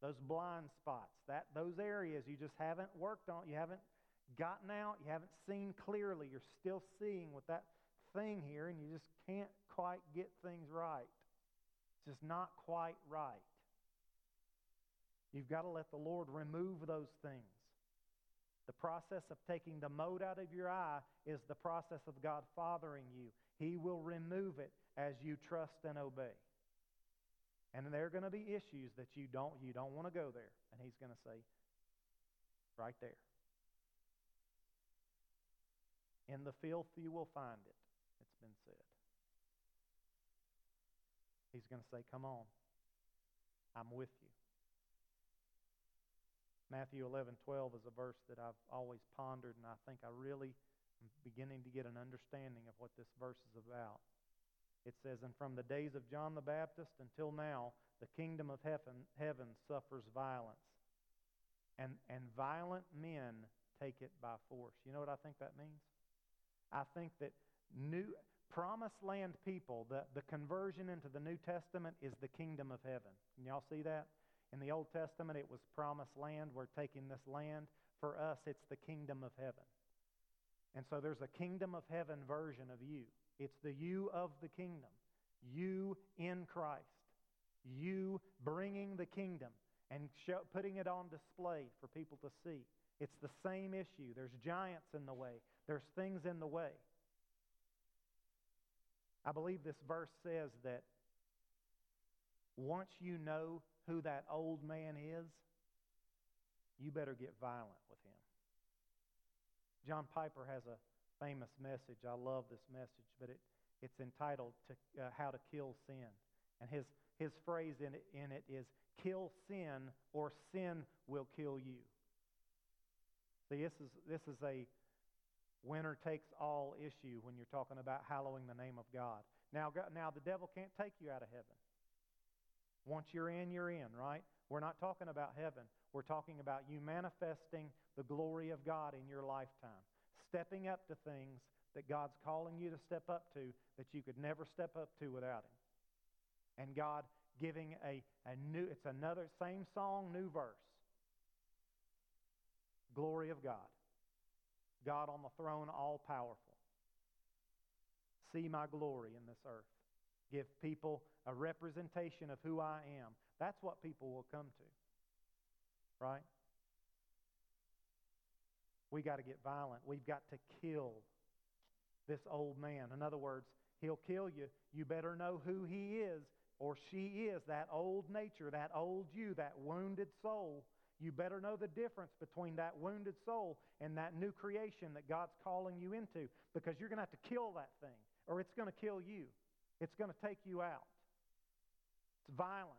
those blind spots, that those areas you just haven't worked on, you haven't gotten out, you haven't seen clearly. You're still seeing with that thing here, and you just can't quite get things right. It's just not quite right. You've got to let the Lord remove those things. The process of taking the mote out of your eye is the process of God fathering you. He will remove it as you trust and obey. And there are going to be issues that you don't you don't want to go there. And he's going to say, right there. In the filth you will find it, it's been said. He's going to say, Come on, I'm with you. Matthew 11, 12 is a verse that I've always pondered, and I think I really am beginning to get an understanding of what this verse is about. It says, And from the days of John the Baptist until now, the kingdom of heaven, heaven suffers violence, and, and violent men take it by force. You know what I think that means? I think that new promised land people, the, the conversion into the New Testament is the kingdom of heaven. Can y'all see that? In the Old Testament, it was promised land. We're taking this land. For us, it's the kingdom of heaven. And so there's a kingdom of heaven version of you. It's the you of the kingdom. You in Christ. You bringing the kingdom and show, putting it on display for people to see. It's the same issue. There's giants in the way, there's things in the way. I believe this verse says that once you know who that old man is, you better get violent with him. John Piper has a famous message. I love this message, but it, it's entitled to, uh, How to Kill Sin. And his, his phrase in it, in it is, Kill sin, or sin will kill you. See, this is, this is a winner takes all issue when you're talking about hallowing the name of God. Now, now the devil can't take you out of heaven. Once you're in, you're in, right? We're not talking about heaven. We're talking about you manifesting the glory of God in your lifetime, stepping up to things that God's calling you to step up to that you could never step up to without Him. And God giving a, a new, it's another, same song, new verse. Glory of God. God on the throne, all powerful. See my glory in this earth. Give people a representation of who I am. That's what people will come to. Right? We got to get violent. We've got to kill this old man. In other words, he'll kill you. You better know who he is or she is, that old nature, that old you, that wounded soul. You better know the difference between that wounded soul and that new creation that God's calling you into because you're going to have to kill that thing or it's going to kill you. It's going to take you out. It's violence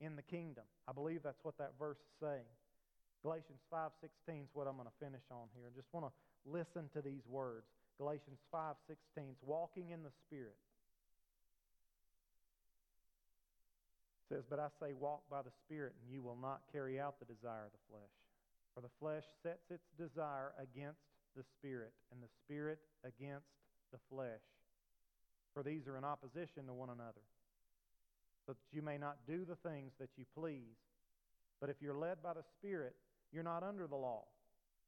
in the kingdom. I believe that's what that verse is saying. Galatians 5:16 is what I'm going to finish on here. I just want to listen to these words. Galatians 5:16 is walking in the spirit. It says, "But I say walk by the spirit and you will not carry out the desire of the flesh. For the flesh sets its desire against the spirit and the spirit against the flesh. For these are in opposition to one another, so that you may not do the things that you please. But if you're led by the Spirit, you're not under the law.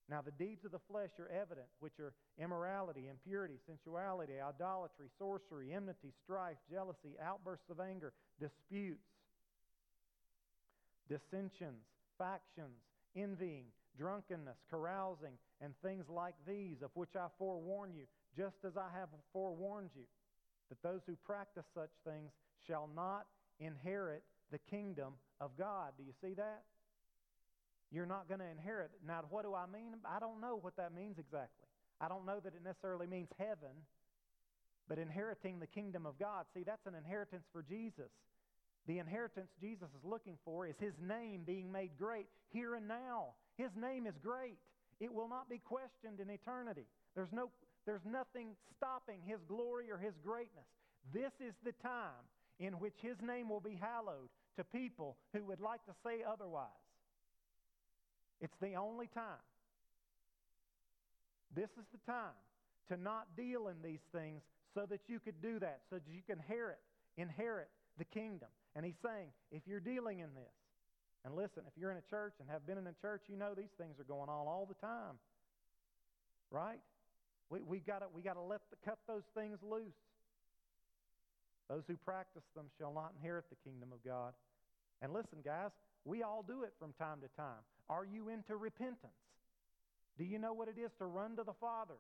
Now, the deeds of the flesh are evident, which are immorality, impurity, sensuality, idolatry, sorcery, enmity, strife, jealousy, outbursts of anger, disputes, dissensions, factions, envying, drunkenness, carousing, and things like these, of which I forewarn you, just as I have forewarned you that those who practice such things shall not inherit the kingdom of God. Do you see that? You're not going to inherit. Now, what do I mean? I don't know what that means exactly. I don't know that it necessarily means heaven, but inheriting the kingdom of God. See, that's an inheritance for Jesus. The inheritance Jesus is looking for is his name being made great here and now. His name is great. It will not be questioned in eternity. There's no there's nothing stopping his glory or his greatness. This is the time. in which his name will be hallowed to people who would like to say otherwise. It's the only time. This is the time to not deal in these things so that you could do that, so that you can inherit, inherit the kingdom. And he's saying, if you're dealing in this, and listen, if you're in a church and have been in a church, you know these things are going on all the time. Right? We, we got to we gotta let the, cut those things loose. Those who practice them shall not inherit the kingdom of God. And listen, guys, we all do it from time to time. Are you into repentance? Do you know what it is to run to the Father?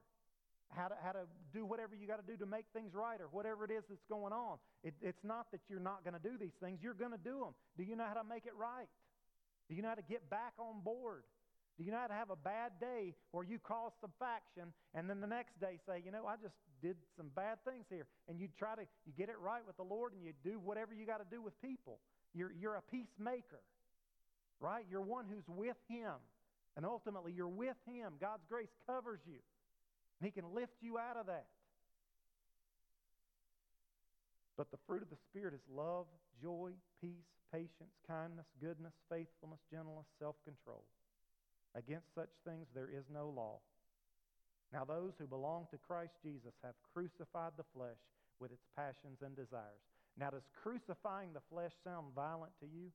How to, how to do whatever you got to do to make things right or whatever it is that's going on. It, it's not that you're not going to do these things, you're going to do them. Do you know how to make it right? Do you know how to get back on board? Do you to have a bad day where you cause some faction and then the next day say, you know, I just did some bad things here. And you try to, you get it right with the Lord and you do whatever you got to do with people. You're, you're a peacemaker, right? You're one who's with Him. And ultimately, you're with Him. God's grace covers you. And He can lift you out of that. But the fruit of the Spirit is love, joy, peace, patience, kindness, goodness, faithfulness, gentleness, self control. Against such things there is no law. Now, those who belong to Christ Jesus have crucified the flesh with its passions and desires. Now, does crucifying the flesh sound violent to you?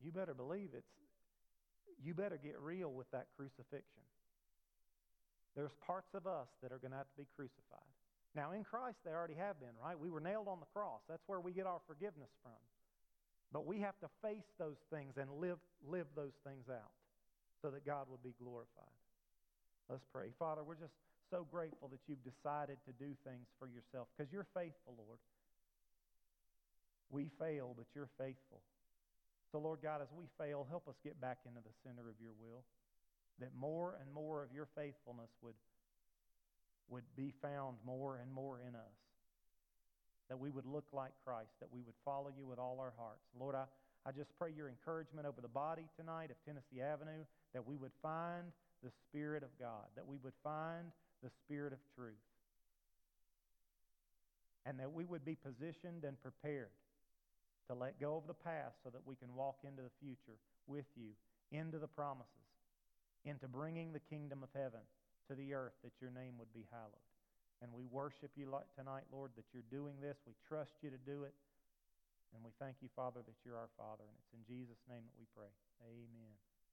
You better believe it's, you better get real with that crucifixion. There's parts of us that are going to have to be crucified. Now, in Christ, they already have been, right? We were nailed on the cross. That's where we get our forgiveness from. But we have to face those things and live, live those things out so that God would be glorified. Let's pray. Father, we're just so grateful that you've decided to do things for yourself because you're faithful, Lord. We fail, but you're faithful. So, Lord God, as we fail, help us get back into the center of your will, that more and more of your faithfulness would would be found more and more in us. That we would look like Christ, that we would follow you with all our hearts. Lord, I, I just pray your encouragement over the body tonight of Tennessee Avenue, that we would find the Spirit of God, that we would find the Spirit of truth, and that we would be positioned and prepared to let go of the past so that we can walk into the future with you, into the promises, into bringing the kingdom of heaven to the earth that your name would be hallowed. And we worship you tonight, Lord, that you're doing this. We trust you to do it. And we thank you, Father, that you're our Father. And it's in Jesus' name that we pray. Amen.